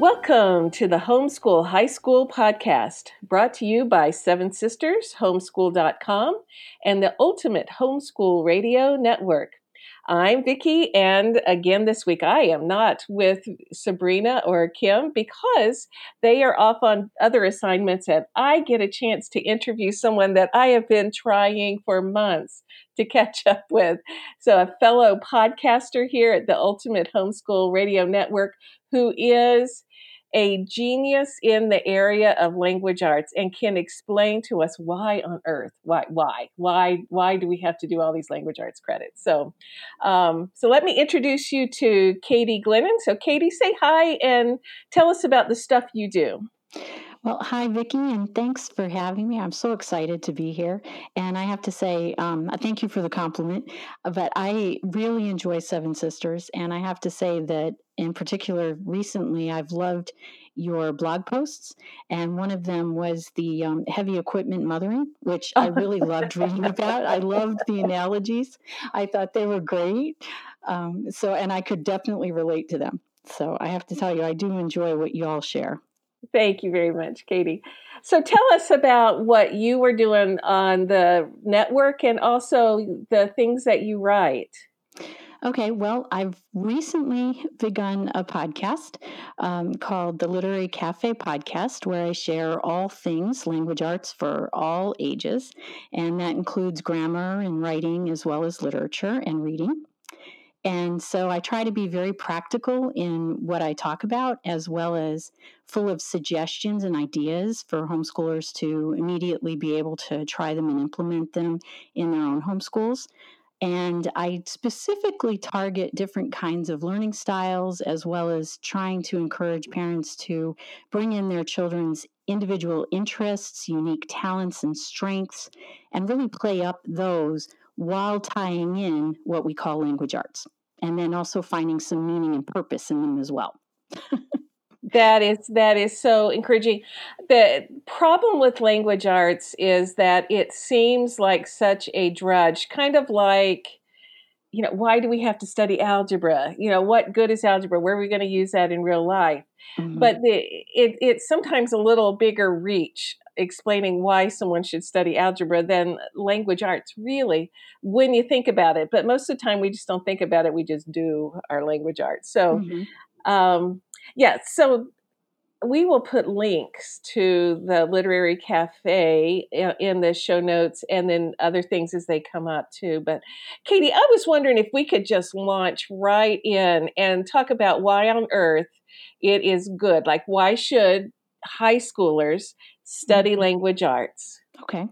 Welcome to the Homeschool High School podcast, brought to you by Seven Sisters, homeschool.com, and the Ultimate Homeschool Radio Network. I'm Vicki, and again this week I am not with Sabrina or Kim because they are off on other assignments, and I get a chance to interview someone that I have been trying for months to catch up with. So, a fellow podcaster here at the Ultimate Homeschool Radio Network who is a genius in the area of language arts and can explain to us why on earth why why why why do we have to do all these language arts credits so um, so let me introduce you to katie glennon so katie say hi and tell us about the stuff you do well, hi, Vicki, and thanks for having me. I'm so excited to be here. And I have to say, um, thank you for the compliment, but I really enjoy Seven Sisters. And I have to say that, in particular, recently I've loved your blog posts. And one of them was the um, heavy equipment mothering, which I really loved reading about. I loved the analogies, I thought they were great. Um, so, and I could definitely relate to them. So I have to tell you, I do enjoy what you all share. Thank you very much, Katie. So tell us about what you were doing on the network and also the things that you write. Okay, well, I've recently begun a podcast um, called the Literary Cafe Podcast, where I share all things language arts for all ages, and that includes grammar and writing as well as literature and reading. And so I try to be very practical in what I talk about, as well as full of suggestions and ideas for homeschoolers to immediately be able to try them and implement them in their own homeschools. And I specifically target different kinds of learning styles, as well as trying to encourage parents to bring in their children's individual interests, unique talents, and strengths, and really play up those while tying in what we call language arts and then also finding some meaning and purpose in them as well. that is that is so encouraging. The problem with language arts is that it seems like such a drudge, kind of like you know, why do we have to study algebra? You know, what good is algebra? Where are we going to use that in real life? Mm-hmm. But the, it, it's sometimes a little bigger reach explaining why someone should study algebra than language arts, really, when you think about it. But most of the time, we just don't think about it. We just do our language arts. So, mm-hmm. um, yeah, so we will put links to the literary cafe in the show notes and then other things as they come up too but katie i was wondering if we could just launch right in and talk about why on earth it is good like why should high schoolers study mm-hmm. language arts Okay.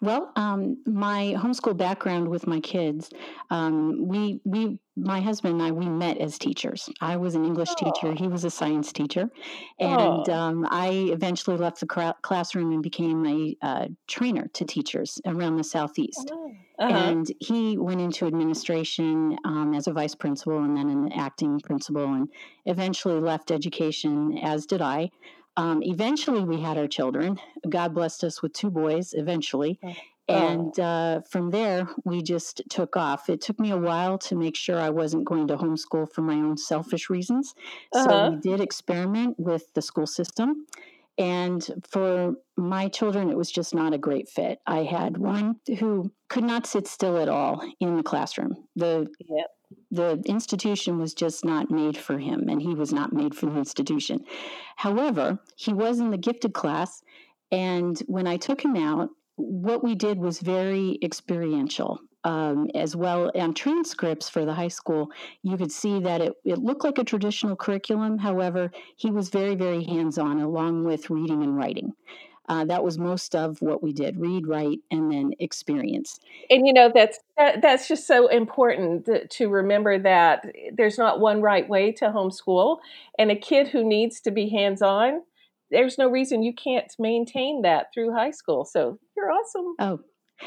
Well, um, my homeschool background with my kids, um, we we my husband and I we met as teachers. I was an English oh. teacher; he was a science teacher, and oh. um, I eventually left the cra- classroom and became a uh, trainer to teachers around the southeast. Oh. Uh-huh. And he went into administration um, as a vice principal and then an acting principal, and eventually left education, as did I. Um, eventually, we had our children. God blessed us with two boys eventually. Oh. And uh, from there, we just took off. It took me a while to make sure I wasn't going to homeschool for my own selfish reasons. Uh-huh. So we did experiment with the school system. And for my children, it was just not a great fit. I had one who could not sit still at all in the classroom. The yep the institution was just not made for him, and he was not made for the institution. However, he was in the gifted class, and when I took him out, what we did was very experiential. Um, as well on transcripts for the high school, you could see that it, it looked like a traditional curriculum. However, he was very, very hands on, along with reading and writing. Uh, that was most of what we did read write and then experience. And you know that's that, that's just so important to, to remember that there's not one right way to homeschool and a kid who needs to be hands on there's no reason you can't maintain that through high school. So you're awesome. Oh,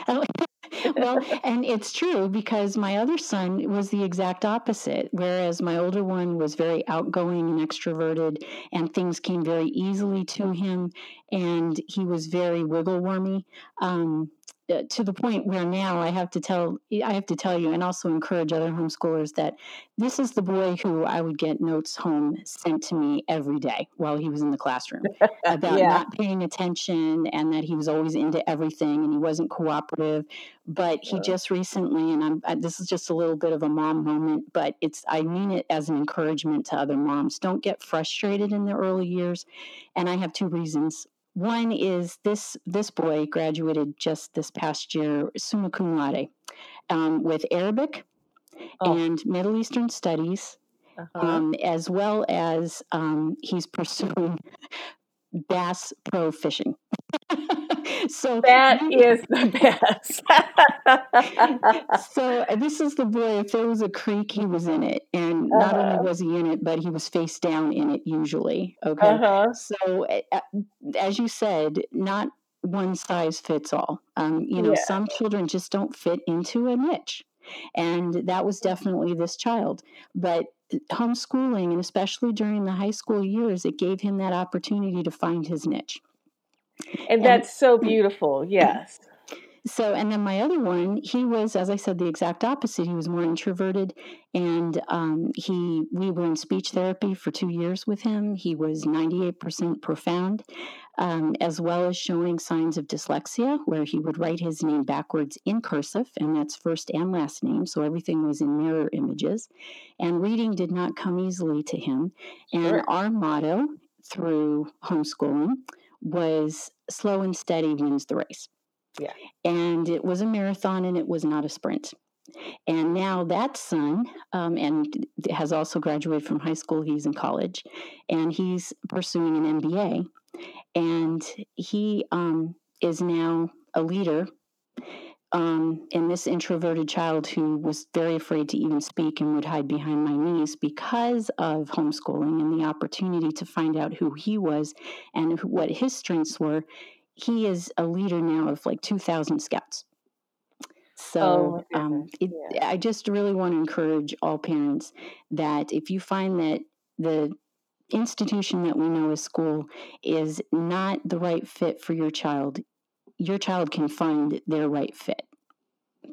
well, and it's true because my other son was the exact opposite. Whereas my older one was very outgoing and extroverted, and things came very easily to him, and he was very wiggle wormy. Um, Uh, to the point where now I have to tell I have to tell you and also encourage other homeschoolers that this is the boy who I would get notes home sent to me every day while he was in the classroom about yeah. not paying attention and that he was always into everything and he wasn't cooperative but he yeah. just recently and I'm I, this is just a little bit of a mom moment but it's I mean it as an encouragement to other moms don't get frustrated in the early years and I have two reasons one is this this boy graduated just this past year, summa cum laude, um, with Arabic oh. and Middle Eastern studies, uh-huh. um, as well as um, he's pursuing bass pro fishing. so that is the best. so this is the boy. If there was a creek, he was in it, and uh-huh. not only uh-huh. was he in it, but he was face down in it usually. Okay, uh-huh. so uh, as you said, not one size fits all. Um, you know, yeah. some children just don't fit into a niche. And that was definitely this child. But homeschooling, and especially during the high school years, it gave him that opportunity to find his niche. And that's so beautiful. Yes. So, and then my other one, he was, as I said, the exact opposite. He was more introverted, and um, he we were in speech therapy for two years with him. He was ninety eight percent profound, um, as well as showing signs of dyslexia, where he would write his name backwards in cursive, and that's first and last name, so everything was in mirror images. And reading did not come easily to him. And sure. our motto through homeschooling was slow and steady wins the race. Yeah. And it was a marathon and it was not a sprint. And now that son, um, and has also graduated from high school, he's in college, and he's pursuing an MBA. And he um, is now a leader um, and this introverted child who was very afraid to even speak and would hide behind my knees because of homeschooling and the opportunity to find out who he was and what his strengths were, he is a leader now of like 2,000 scouts. So oh, um, it, yeah. I just really want to encourage all parents that if you find that the institution that we know as school is not the right fit for your child, your child can find their right fit.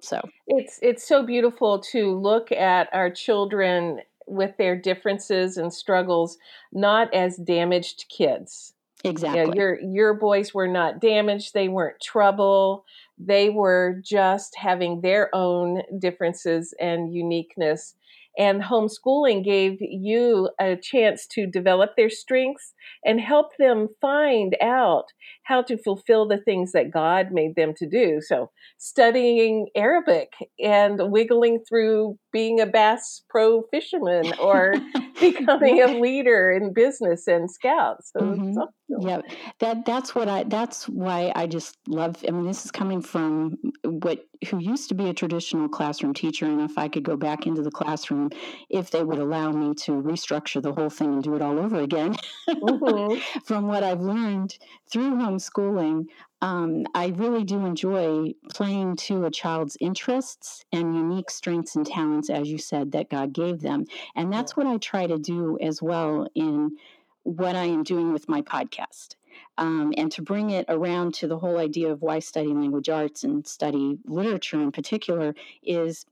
So it's it's so beautiful to look at our children with their differences and struggles not as damaged kids. Exactly. You know, your your boys were not damaged, they weren't trouble. They were just having their own differences and uniqueness and homeschooling gave you a chance to develop their strengths and help them find out how to fulfill the things that God made them to do. So, studying Arabic and wiggling through being a bass pro fisherman or becoming a leader in business and scouts. So mm-hmm. Yeah, that that's what I that's why I just love. I mean, this is coming from what who used to be a traditional classroom teacher, and if I could go back into the classroom, if they would allow me to restructure the whole thing and do it all over again, mm-hmm. from what I've learned through homeschooling, um, I really do enjoy playing to a child's interests and unique strengths and talents, as you said, that God gave them. And that's what I try to do as well in what I am doing with my podcast. Um, and to bring it around to the whole idea of why study language arts and study literature in particular is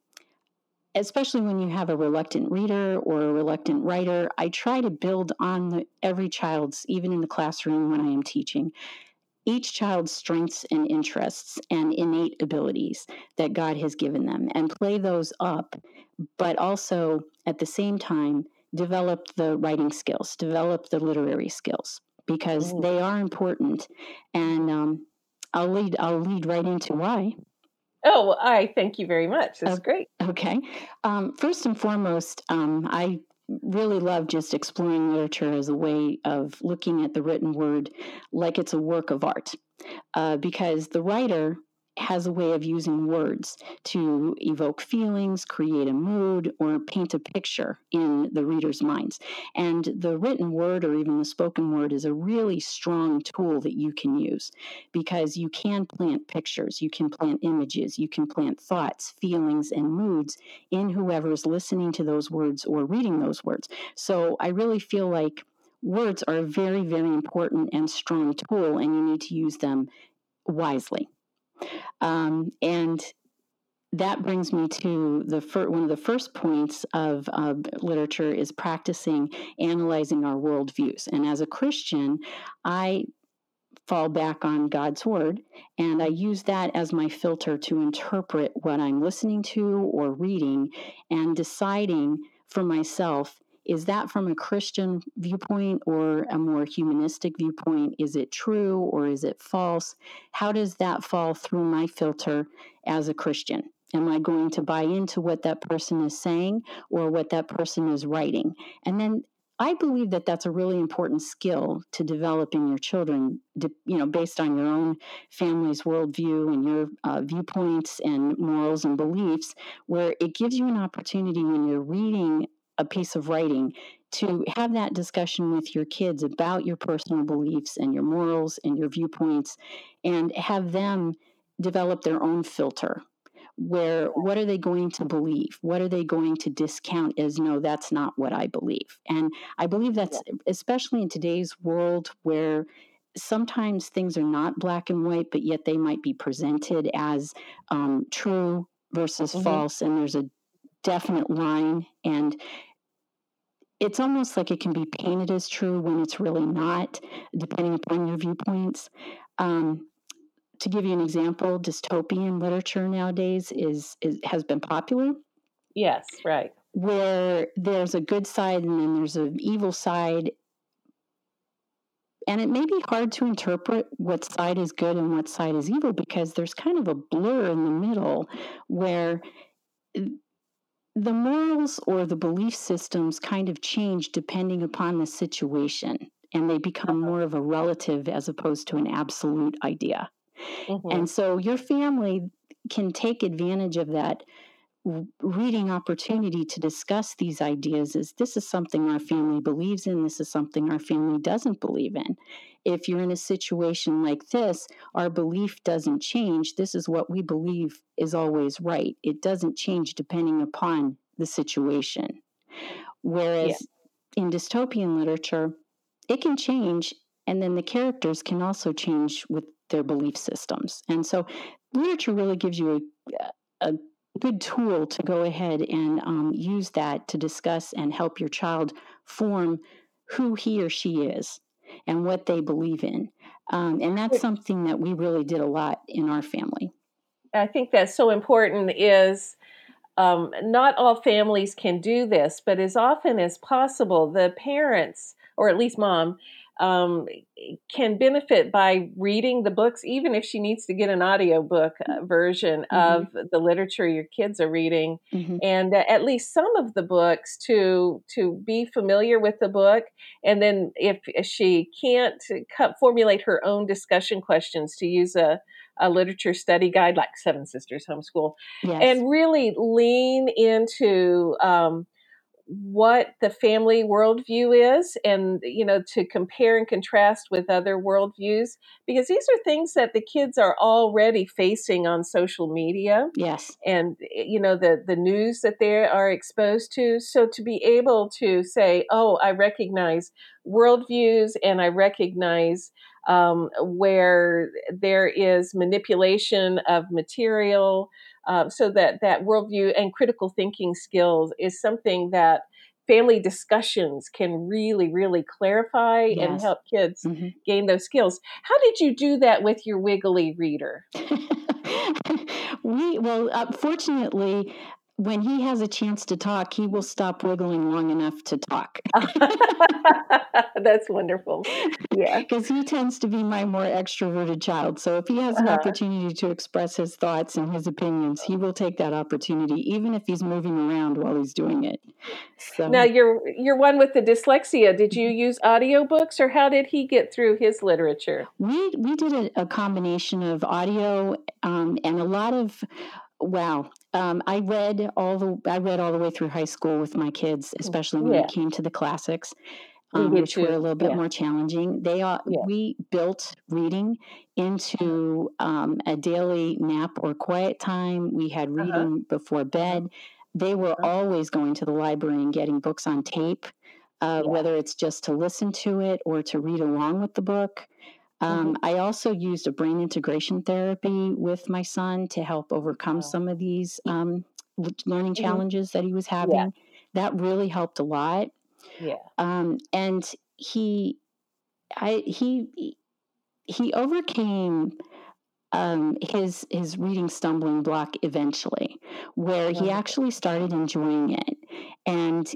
especially when you have a reluctant reader or a reluctant writer, I try to build on the, every child's, even in the classroom when I am teaching, each child's strengths and interests and innate abilities that God has given them and play those up, but also at the same time develop the writing skills, develop the literary skills because mm. they are important. And um, I'll lead I'll lead right into why. Oh, well, I thank you very much. That's uh, great. Okay. Um, first and foremost, um, I really love just exploring literature as a way of looking at the written word like it's a work of art. Uh, because the writer has a way of using words to evoke feelings, create a mood, or paint a picture in the reader's minds. And the written word or even the spoken word is a really strong tool that you can use because you can plant pictures, you can plant images, you can plant thoughts, feelings, and moods in whoever's listening to those words or reading those words. So I really feel like words are a very, very important and strong tool, and you need to use them wisely. Um, and that brings me to the fir- one of the first points of uh, literature is practicing analyzing our worldviews. And as a Christian, I fall back on God's word and I use that as my filter to interpret what I'm listening to or reading and deciding for myself is that from a Christian viewpoint or a more humanistic viewpoint? Is it true or is it false? How does that fall through my filter as a Christian? Am I going to buy into what that person is saying or what that person is writing? And then I believe that that's a really important skill to develop in your children, you know, based on your own family's worldview and your uh, viewpoints and morals and beliefs, where it gives you an opportunity when you're reading a piece of writing to have that discussion with your kids about your personal beliefs and your morals and your viewpoints and have them develop their own filter where what are they going to believe what are they going to discount as no that's not what i believe and i believe that's yeah. especially in today's world where sometimes things are not black and white but yet they might be presented as um, true versus mm-hmm. false and there's a definite line and it's almost like it can be painted as true when it's really not, depending upon your viewpoints. Um, to give you an example, dystopian literature nowadays is, is has been popular. Yes, right. Where there's a good side and then there's an evil side, and it may be hard to interpret what side is good and what side is evil because there's kind of a blur in the middle where the morals or the belief systems kind of change depending upon the situation and they become uh-huh. more of a relative as opposed to an absolute idea. Mm-hmm. And so your family can take advantage of that reading opportunity to discuss these ideas is this is something our family believes in this is something our family doesn't believe in. If you're in a situation like this our belief doesn't change this is what we believe is always right. It doesn't change depending upon the situation. Whereas yeah. in dystopian literature it can change and then the characters can also change with their belief systems. And so literature really gives you a, a good tool to go ahead and um, use that to discuss and help your child form who he or she is and what they believe in. Um, and that's something that we really did a lot in our family. I think that's so important is um, not all families can do this, but as often as possible, the parents, or at least mom, um, can benefit by reading the books, even if she needs to get an audiobook uh, version mm-hmm. of the literature your kids are reading, mm-hmm. and uh, at least some of the books to to be familiar with the book, and then if, if she can't cut, formulate her own discussion questions, to use a a literature study guide like Seven Sisters Homeschool, yes. and really lean into um, what the family worldview is and you know to compare and contrast with other worldviews because these are things that the kids are already facing on social media yes. and eh, you know the the news that they are exposed to. So to be able to say oh i recognize worldviews and i recognize um, where there is manipulation of material uh, so that that worldview and critical thinking skills is something that family discussions can really really clarify yes. and help kids mm-hmm. gain those skills how did you do that with your wiggly reader we well uh, fortunately when he has a chance to talk, he will stop wiggling long enough to talk. That's wonderful. Yeah. Because he tends to be my more extroverted child. So if he has an uh-huh. opportunity to express his thoughts and his opinions, he will take that opportunity, even if he's moving around while he's doing it. So now you're you're one with the dyslexia. Did you use audiobooks or how did he get through his literature? We we did a, a combination of audio um, and a lot of Wow. Um, I read all the I read all the way through high school with my kids, especially when yeah. it came to the classics, um, which were a little bit yeah. more challenging. They all, yeah. we built reading into um, a daily nap or quiet time. We had uh-huh. reading uh-huh. before bed. They were uh-huh. always going to the library and getting books on tape, uh, whether it's just to listen to it or to read along with the book. Um, mm-hmm. I also used a brain integration therapy with my son to help overcome wow. some of these um, learning mm-hmm. challenges that he was having. Yeah. That really helped a lot. Yeah. Um, and he, I he he overcame um, his his reading stumbling block eventually, where he actually started enjoying it, and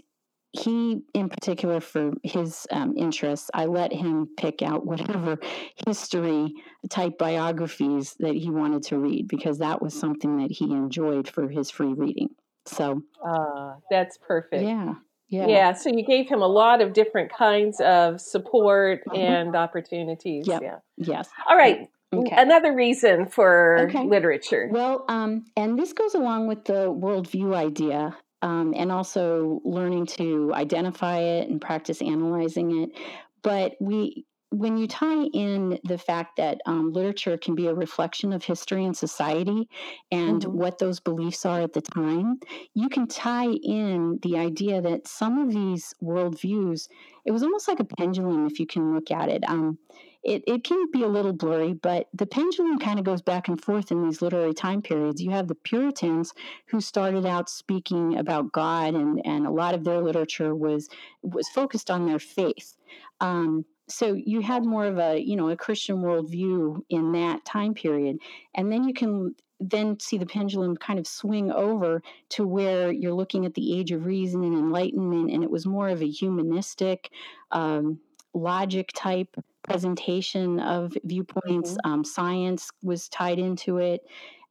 he in particular for his um, interests i let him pick out whatever history type biographies that he wanted to read because that was something that he enjoyed for his free reading so uh, that's perfect yeah yeah. yeah so you gave him a lot of different kinds of support mm-hmm. and opportunities yep. yeah yes all right Okay. Another reason for okay. literature. Well, um, and this goes along with the worldview idea um, and also learning to identify it and practice analyzing it. But we, when you tie in the fact that um, literature can be a reflection of history and society and mm-hmm. what those beliefs are at the time, you can tie in the idea that some of these worldviews, it was almost like a pendulum if you can look at it. Um, it, it can be a little blurry, but the pendulum kind of goes back and forth in these literary time periods. You have the Puritans who started out speaking about God, and, and a lot of their literature was was focused on their faith. Um, so you had more of a you know a Christian worldview in that time period, and then you can then see the pendulum kind of swing over to where you're looking at the age of reason and enlightenment, and it was more of a humanistic, um, logic type presentation of viewpoints. Mm-hmm. Um, science was tied into it.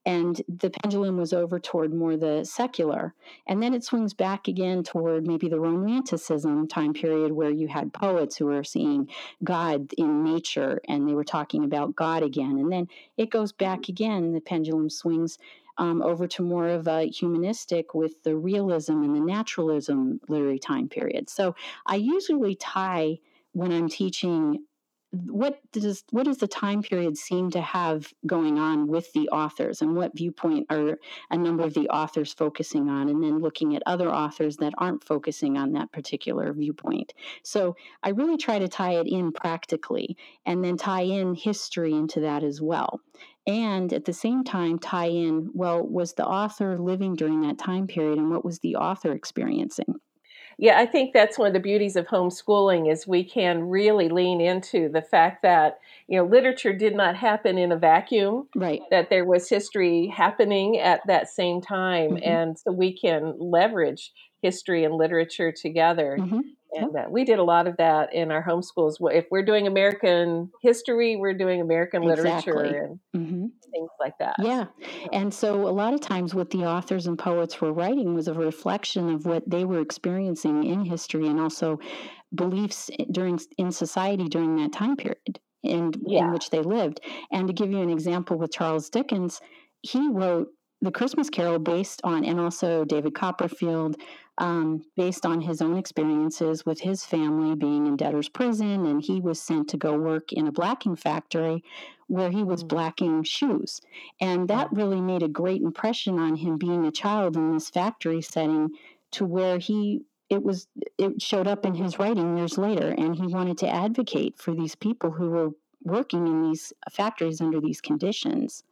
And the pendulum was over toward more the secular. And then it swings back again toward maybe the Romanticism time period where you had poets who were seeing God in nature and they were talking about God again. And then it goes back again, the pendulum swings um, over to more of a humanistic with the realism and the naturalism literary time period. So I usually tie when I'm teaching what does what does the time period seem to have going on with the authors? And what viewpoint are a number of the authors focusing on? And then looking at other authors that aren't focusing on that particular viewpoint. So i really try to tie it in practically and then tie in history into that as well. And at the same time tie in well was the author living during that time period and what was the author experiencing yeah, I think that's one of the beauties of homeschooling is we can really lean into the fact that you know literature did not happen in a vacuum. Right. That there was history happening at that same time, mm-hmm. and so we can leverage history and literature together. Mm-hmm. And uh, we did a lot of that in our homeschools. If we're doing American history, we're doing American exactly. literature and mm-hmm. things like that. Yeah. And so a lot of times what the authors and poets were writing was a reflection of what they were experiencing in history and also beliefs during in society during that time period in, yeah. in which they lived. And to give you an example with Charles Dickens, he wrote the Christmas Carol based on, and also David Copperfield, um, based on his own experiences with his family being in debtor's prison, and he was sent to go work in a blacking factory where he was mm. blacking shoes. And that really made a great impression on him being a child in this factory setting to where he it was it showed up in his writing years later and he wanted to advocate for these people who were working in these factories under these conditions.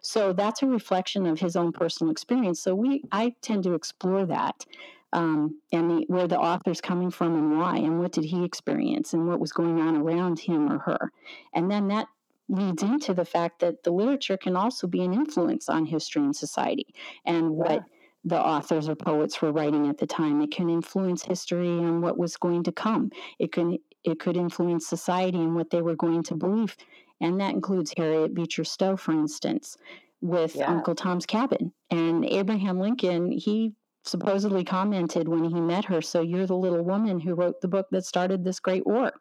So that's a reflection of his own personal experience. So we I tend to explore that. Um, and the, where the author's coming from and why, and what did he experience, and what was going on around him or her, and then that leads into the fact that the literature can also be an influence on history and society, and what yeah. the authors or poets were writing at the time. It can influence history and what was going to come. It can it could influence society and what they were going to believe. And that includes Harriet Beecher Stowe, for instance, with yeah. Uncle Tom's Cabin. And Abraham Lincoln, he supposedly commented when he met her, So you're the little woman who wrote the book that started this great war.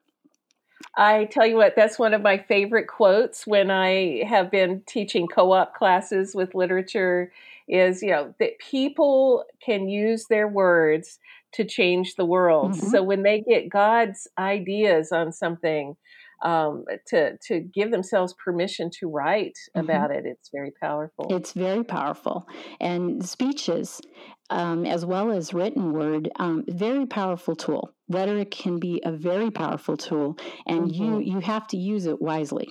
I tell you what, that's one of my favorite quotes when I have been teaching co op classes with literature is, you know, that people can use their words to change the world. Mm-hmm. So when they get God's ideas on something, um, to to give themselves permission to write mm-hmm. about it, it's very powerful. It's very powerful, and speeches, um, as well as written word, um, very powerful tool. Rhetoric can be a very powerful tool, and mm-hmm. you you have to use it wisely.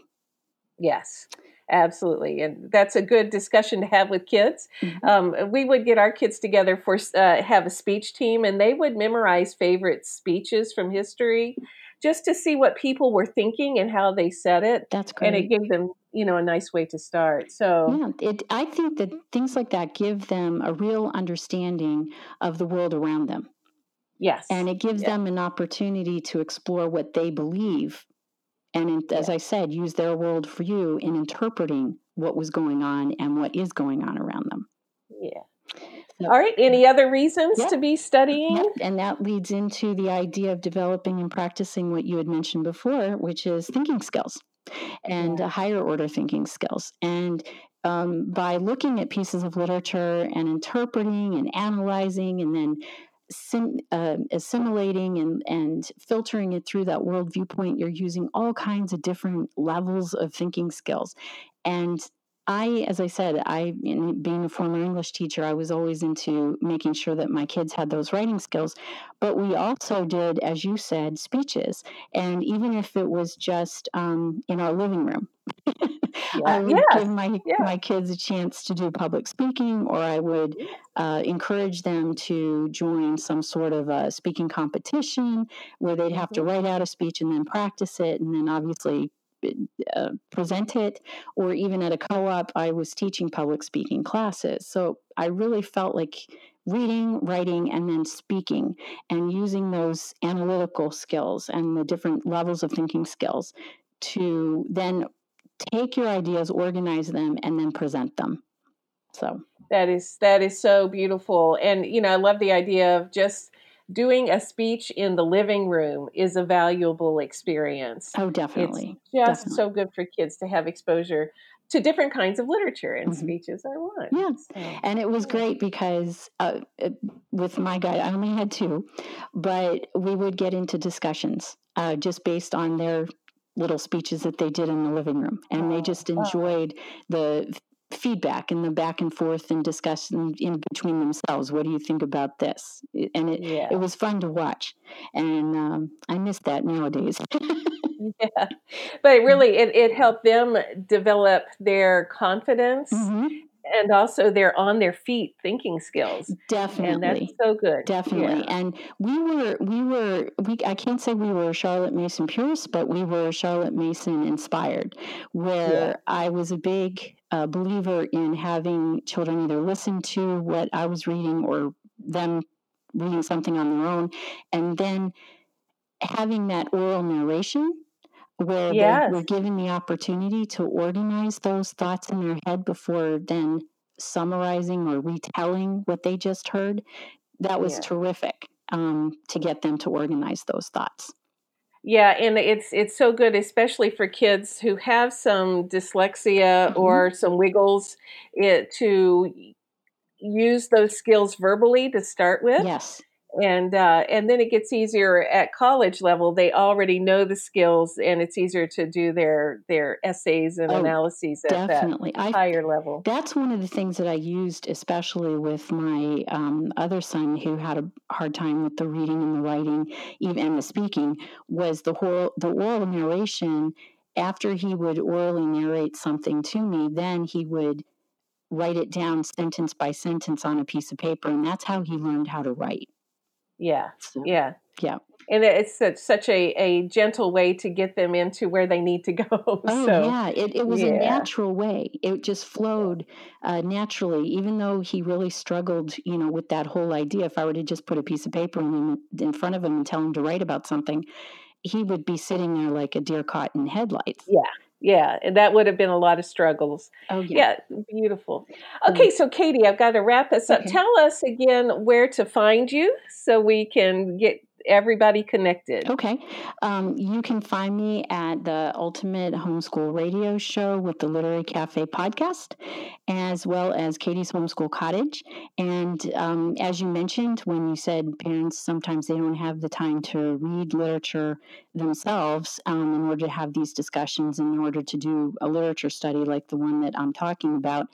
Yes, absolutely, and that's a good discussion to have with kids. Mm-hmm. Um, we would get our kids together for uh, have a speech team, and they would memorize favorite speeches from history, just to see what people were thinking and how they said it. That's great, and it gave them you know a nice way to start. So yeah, it, I think that things like that give them a real understanding of the world around them. Yes, and it gives them an opportunity to explore what they believe and as yeah. I said, use their world for you in interpreting what was going on and what is going on around them. Yeah. So, All right. Any other reasons yeah. to be studying? Yeah. And that leads into the idea of developing and practicing what you had mentioned before, which is thinking skills and higher order thinking skills. And um, by looking at pieces of literature and interpreting and analyzing and then sim, uh, assimilating and, and filtering it through that world viewpoint, you're using all kinds of different levels of thinking skills. And I, as I said, I, being a former English teacher, I was always into making sure that my kids had those writing skills. But we also did, as you said, speeches. And even if it was just um, in our living room, yeah. I would yes. give my yeah. my kids a chance to do public speaking, or I would uh, encourage them to join some sort of a speaking competition where they'd have mm-hmm. to write out a speech and then practice it, and then obviously uh, present it, or even at a co op, I was teaching public speaking classes. So I really felt like reading, writing, and then speaking, and using those analytical skills and the different levels of thinking skills to then take your ideas, organize them, and then present them. So that is that is so beautiful, and you know I love the idea of just doing a speech in the living room is a valuable experience. Oh, definitely. It's just definitely. so good for kids to have exposure to different kinds of literature and mm-hmm. speeches I want. Yes. So, and it was great because uh, with my guide, I only had two, but we would get into discussions uh, just based on their little speeches that they did in the living room and they just enjoyed oh. the feedback and the back and forth and discussion in between themselves. What do you think about this? And it yeah. it was fun to watch and um, i miss that nowadays. Yeah. But really it, it helped them develop their confidence mm-hmm and also they're on their feet thinking skills. Definitely and that's so good. Definitely. Yeah. and we were we were we i can't say we were charlotte mason purists but we were charlotte mason inspired where yeah. i was a big uh, believer in having children either listen to what i was reading or them reading something on their own. And then having that oral narration where yes. they were given the opportunity to organize those thoughts in their head before then summarizing or retelling what they just heard. That was yeah. terrific um, to get them to organize those thoughts. Yeah, and it's it's so good, especially for kids who have some dyslexia mm-hmm. or some wiggles, it, to use those skills verbally to start with. Yes and uh, and then it gets easier at college level. They already know the skills, and it's easier to do their their essays and oh, analyses at definitely. that higher I, level. That's one of the things that I used, especially with my um, other son who had a hard time with the reading and the writing, even and the speaking. Was the whole the oral narration after he would orally narrate something to me, then he would write it down sentence by sentence on a piece of paper, and that's how he learned how to write. Yeah. So, yeah. Yeah. And it's such, such a, a gentle way to get them into where they need to go. Oh, so, yeah. It, it was yeah. a natural way. It just flowed uh, naturally, even though he really struggled, you know, with that whole idea. If I were to just put a piece of paper in, in front of him and tell him to write about something, he would be sitting there like a deer caught in headlights. Yeah yeah and that would have been a lot of struggles. Oh yeah, yeah beautiful. Mm-hmm. Okay so katie i've got to wrap this up. Okay. tell us again where to find you so we can get everybody connected. Okay. Um, you can find me at the Ultimate Homeschool Radio Show with the Literary Cafe podcast, as well as Katie's Homeschool Cottage. And um, as you mentioned, when you said parents sometimes they don't have the time to read literature themselves um, in order to have these discussions, in order to do a literature study like the one that I'm talking about.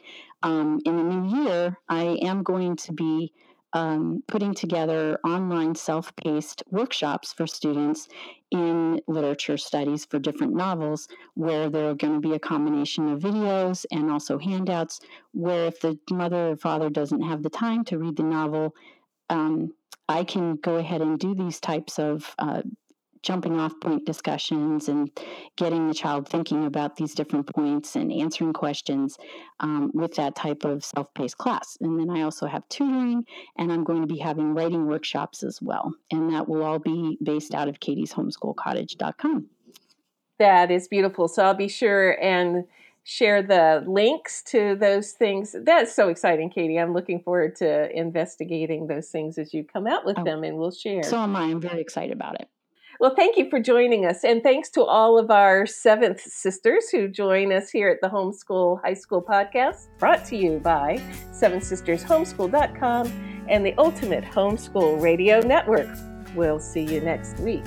Um, in the new year, I am going to be um, putting together online self paced workshops for students in literature studies for different novels, where there are going to be a combination of videos and also handouts. Where if the mother or father doesn't have the time to read the novel, um, I can go ahead and do these types of uh, jumping off point discussions and getting the child thinking about these different points and answering questions um, with that type of self paced class. And then I also have tutoring, and I'm going to be having writing workshops as well. And that will all be based out of katieshomeschoolcottage.com. That is beautiful. So I'll be sure and share the links to those things. That's so exciting, Katie. I'm looking forward to investigating those things as you come out with oh, them and we'll share. So am I. I'm very excited about it. Well, thank you for joining us. And thanks to all of our seventh sisters who join us here at the Homeschool High School Podcast, brought to you by Seven Sisters Homeschool.com and the Ultimate Homeschool Radio Network. We'll see you next week.